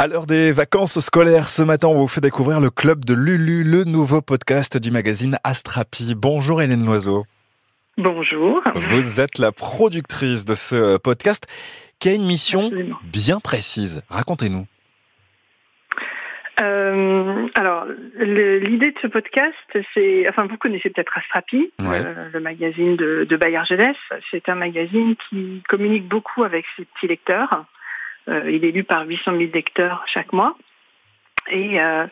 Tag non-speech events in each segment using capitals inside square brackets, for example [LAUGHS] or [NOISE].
À l'heure des vacances scolaires, ce matin, on vous fait découvrir le club de Lulu, le nouveau podcast du magazine Astrapi. Bonjour Hélène Loiseau. Bonjour. Vous êtes la productrice de ce podcast qui a une mission bien précise. Racontez-nous. Euh, alors, l'idée de ce podcast, c'est, enfin, vous connaissez peut-être Astrapi, euh, le magazine de, de Bayard Jeunesse. C'est un magazine qui communique beaucoup avec ses petits lecteurs. Euh, il est lu par 800 000 lecteurs chaque mois. Et euh,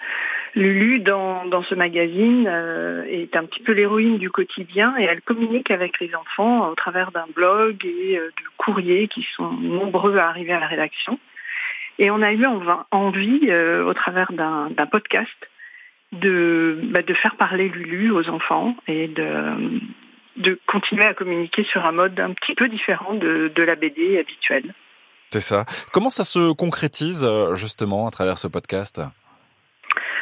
Lulu, dans, dans ce magazine, euh, est un petit peu l'héroïne du quotidien et elle communique avec les enfants au travers d'un blog et de courriers qui sont nombreux à arriver à la rédaction. Et on a eu envie, au travers d'un podcast, de, bah, de faire parler Lulu aux enfants et de, de continuer à communiquer sur un mode un petit peu différent de, de la BD habituelle. C'est ça. Comment ça se concrétise euh, justement à travers ce podcast?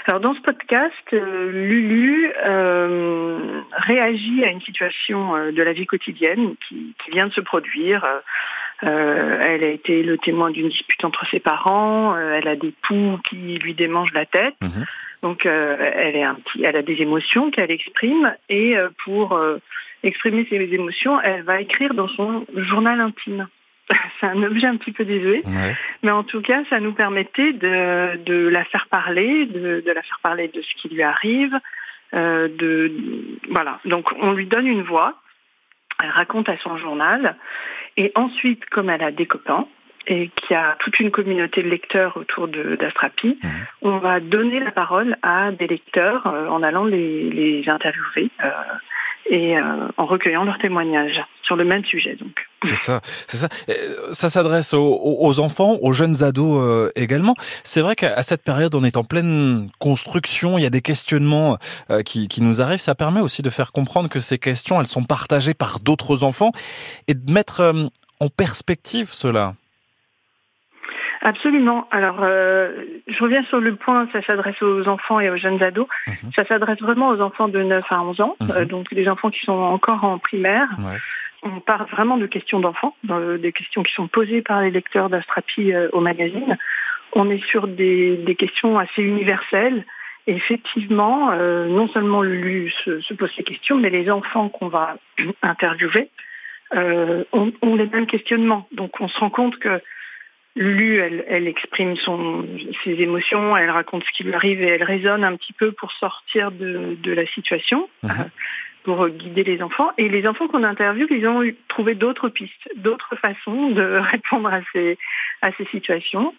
Alors dans ce podcast, euh, Lulu euh, réagit à une situation de la vie quotidienne qui, vient de se produire. elle a été le témoin d'une dispute entre ses parents. elle a des poux qui lui démangent la tête. Mhm. Donc elle, est un petit, elle a des émotions qu'elle exprime et pour exprimer ses émotions, elle va écrire dans son journal intime. C'est un objet un petit peu désuet, mais en tout cas, ça nous permettait de, de la faire parler, de, de, la faire parler de ce qui lui arrive, euh, de voilà. Donc, on lui donne une voix, elle raconte à son journal, et ensuite, comme elle a des copains et qu'il y a toute une communauté de lecteurs autour d'Astrapi, on va donner la parole à des lecteurs euh, en allant les, les interviewer. Euh, et euh, en recueillant leurs témoignages sur le même sujet. Donc. C'est ça, c'est ça. Euh, ça s'adresse aux, enfants, aux jeunes ados euh, également. C'est vrai qu'à cette période, on est en pleine construction. Il y a des questionnements qui, qui nous arrivent. Ça permet aussi de faire comprendre que ces questions, elles sont partagées par d'autres enfants et de mettre en perspective cela. Absolument. Alors, euh, je reviens sur le point, ça s'adresse aux enfants et aux jeunes ados. Mhm. Ça s'adresse vraiment aux enfants de 9 à 11 ans, euh, mhm. donc les enfants qui sont encore en primaire. On parle vraiment de questions d'enfants, des questions qui sont posées par les lecteurs d'Astrapi euh, au magazine. On est sur des, questions assez universelles. effectivement, non seulement Lulu se, se, pose ces questions, mais les enfants qu'on va [CLEARS THROAT] interviewer ont, ont les mêmes questionnements. Donc on se rend compte que Lulu, elle, exprime son, ses émotions, elle raconte ce qui lui arrive et elle raisonne un petit peu pour sortir de, la situation, mhm. euh, pour guider les enfants. Et les enfants qu'on interviewe, ils ont trouvé d'autres pistes, d'autres façons de [LAUGHS] répondre à ces, à ces situations.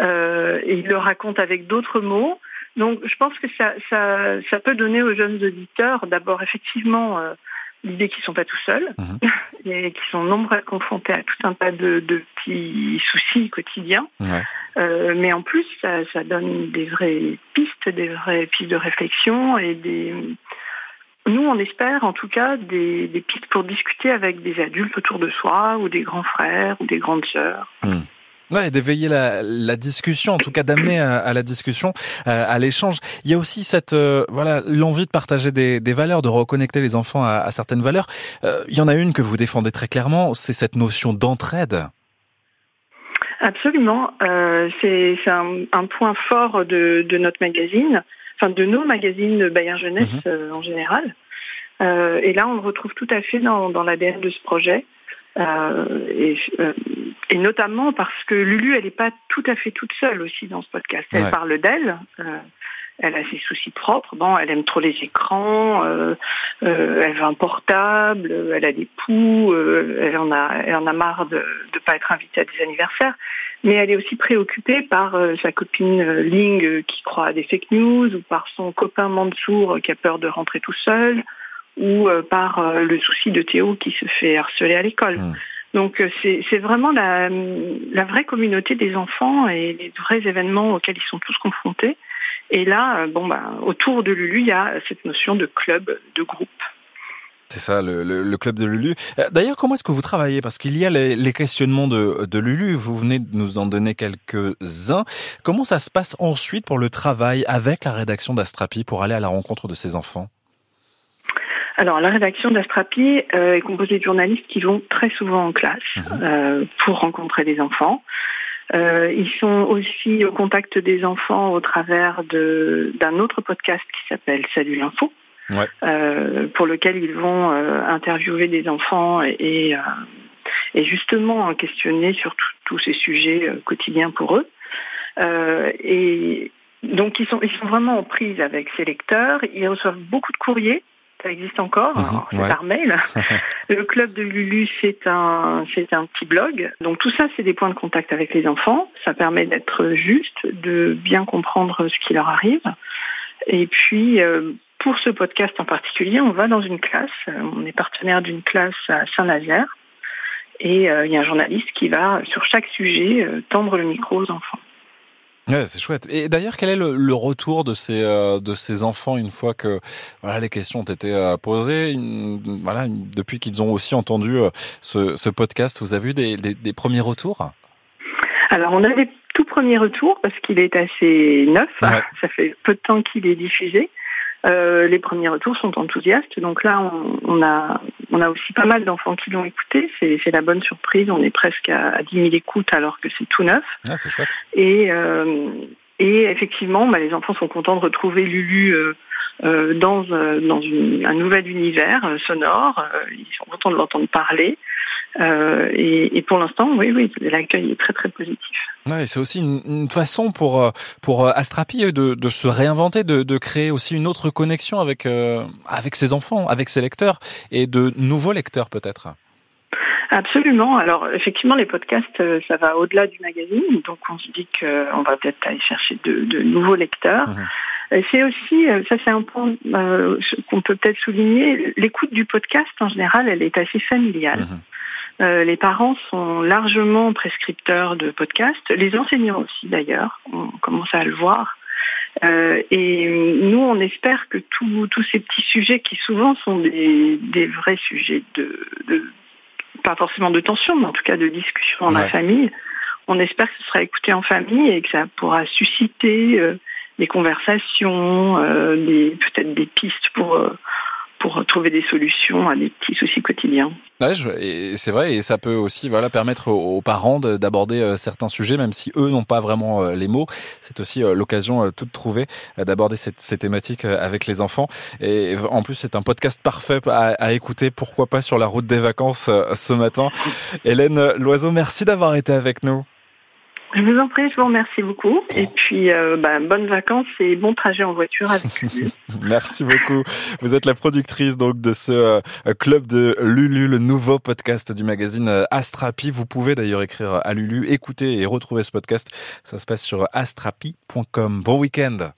Euh, et ils le racontent avec d'autres mots. Donc je pense que ça, ça, ça peut donner aux jeunes auditeurs d'abord effectivement euh, l'idée qu'ils sont pas tout seuls mhm. [LAUGHS] et qu'ils sont nombreux confrontés à tout un tas de, petits soucis quotidiens. Euh, mais en plus, ça, donne des vraies pistes, des vraies pistes de réflexion et des. Nous, on espère en tout cas des, pistes pour discuter avec des adultes autour de soi ou des grands frères ou des grandes sœurs. Hmm. Ouais, d'éveiller la, la, discussion, en tout cas d'amener à, la discussion, euh, à, l'échange. Il y a aussi cette euh, voilà l'envie de partager des, des, valeurs, de reconnecter les enfants à, à certaines valeurs. Euh, il y en a une que vous défendez très clairement, c'est cette notion d'entraide. Absolument, c'est un, un, point fort de, de, notre magazine, enfin de nos magazines Bayern Jeunesse mhm. en général. et là, on le retrouve tout à fait dans, dans l'ADN de ce projet. Euh, et, euh, et, notamment parce que Lulu, elle n'est pas tout à fait toute seule aussi dans ce podcast. Elle parle d'elle. Euh, elle a ses soucis propres. Bon, elle aime trop les écrans. Euh, elle veut un portable. Elle a des poux. elle en a, elle en a marre de ne pas être invitée à des anniversaires. Mais elle est aussi préoccupée par sa copine Ling qui croit à des fake news ou par son copain Mansour qui a peur de rentrer tout seul ou euh, par euh, le souci de Théo qui se fait harceler à l'école. Mmh. Donc euh, c'est vraiment la, vraie communauté des enfants et les vrais événements auxquels ils sont tous confrontés. Et là, bon bah, autour de Lulu, il y a cette notion de club, de groupe. C'est ça, le, club de Lulu. D'ailleurs, comment est-ce que vous travaillez? Parce qu'il y a les, les, questionnements de, de Lulu, vous venez de nous en donner quelques-uns. Comment ça se passe ensuite pour le travail avec la rédaction d'Astrapi pour aller à la rencontre de ces enfants? Alors, la rédaction d'Astrapi euh, est composée de journalistes qui vont très souvent en classe mhm. euh, pour rencontrer des enfants. ils sont aussi au contact des enfants au travers d'un autre podcast qui s'appelle Salut l'info. pour lequel ils vont interviewer des enfants et, et, justement questionner sur tous ces sujets quotidiens pour eux. et donc ils sont, ils sont vraiment en prise avec ces lecteurs. Ils reçoivent beaucoup de courriers. Ça existe encore, mhm, c'est par mail. [LAUGHS] le club de Lulu, c'est un, c'est un petit blog. Donc tout ça, c'est des points de contact avec les enfants. Ça permet d'être juste, de bien comprendre ce qui leur arrive. Et puis, euh, pour ce podcast en particulier, on va dans une classe. On est partenaire d'une classe à Saint-Nazaire. Et euh, il y a un journaliste qui va, sur chaque sujet, euh, tendre le micro aux enfants. Ouais, c'est chouette. Et d'ailleurs, quel est le, retour de ces euh, de ces enfants une fois que voilà les questions ont été euh, posées, voilà depuis qu'ils ont aussi entendu euh, ce, ce, podcast, vous avez eu des, des, des premiers retours? Alors, on a des tout premiers retours parce qu'il est assez neuf. [LAUGHS] Ça fait peu de temps qu'il est diffusé. Euh, les premiers retours sont enthousiastes. Donc là, on, a, on a aussi pas mal d'enfants qui l'ont écouté. C'est la bonne surprise. On est presque à, 10 000 écoutes alors que c'est tout neuf. Ah, c'est chouette. Et, euh, et effectivement, bah, les enfants sont contents de retrouver Lulu euh, euh dans, euh, dans une, un nouvel univers sonore. ils sont contents de l'entendre parler. Euh, et, et, pour l'instant, oui, oui, l'accueil est très très positif. Ouais, c'est aussi une, une, façon pour euh, pour euh, Astrapi de, de se réinventer, de, de, créer aussi une autre connexion avec euh, avec ses enfants, avec ses lecteurs et de nouveaux lecteurs peut-être. Absolument. Alors effectivement, les podcasts, ça va au-delà du magazine, donc on se dit qu'on va peut-être aller chercher de, de nouveaux lecteurs. Mmh. C'est aussi, ça c'est un point euh, qu'on peut peut-être souligner, l'écoute du podcast en général, elle est assez familiale. Mmh. Euh, les parents sont largement prescripteurs de podcasts, les enseignants aussi d'ailleurs, on commence à le voir. Euh, et nous, on espère que tous ces petits sujets qui souvent sont des, vrais sujets de, pas forcément de tension, mais en tout cas de discussion dans la famille, on espère que ce sera écouté en famille et que ça pourra susciter euh, des conversations, peut-être des pistes pour pour trouver des solutions à des petits soucis quotidiens. Ouais, c'est vrai, et ça peut aussi voilà permettre aux parents d'aborder euh, certains sujets, même si eux n'ont pas vraiment euh, les mots. C'est aussi euh, l'occasion toute trouvée d'aborder ces thématiques avec les enfants. Et en plus, c'est un podcast parfait à, à, écouter. Pourquoi pas sur la route des vacances ce matin. Hélène Loiseau, merci d'avoir été avec nous. Je vous en prie, je vous remercie beaucoup. Et puis, euh, bah, bonnes vacances et bon trajet en voiture avec [LAUGHS] Lulu. Merci beaucoup. Vous êtes la productrice donc de ce euh, club de Lulu, le nouveau podcast du magazine euh, Astrapi. Vous pouvez d'ailleurs écrire à Lulu, écouter et retrouver ce podcast. Ça se passe sur astrapi.com. Bon week-end.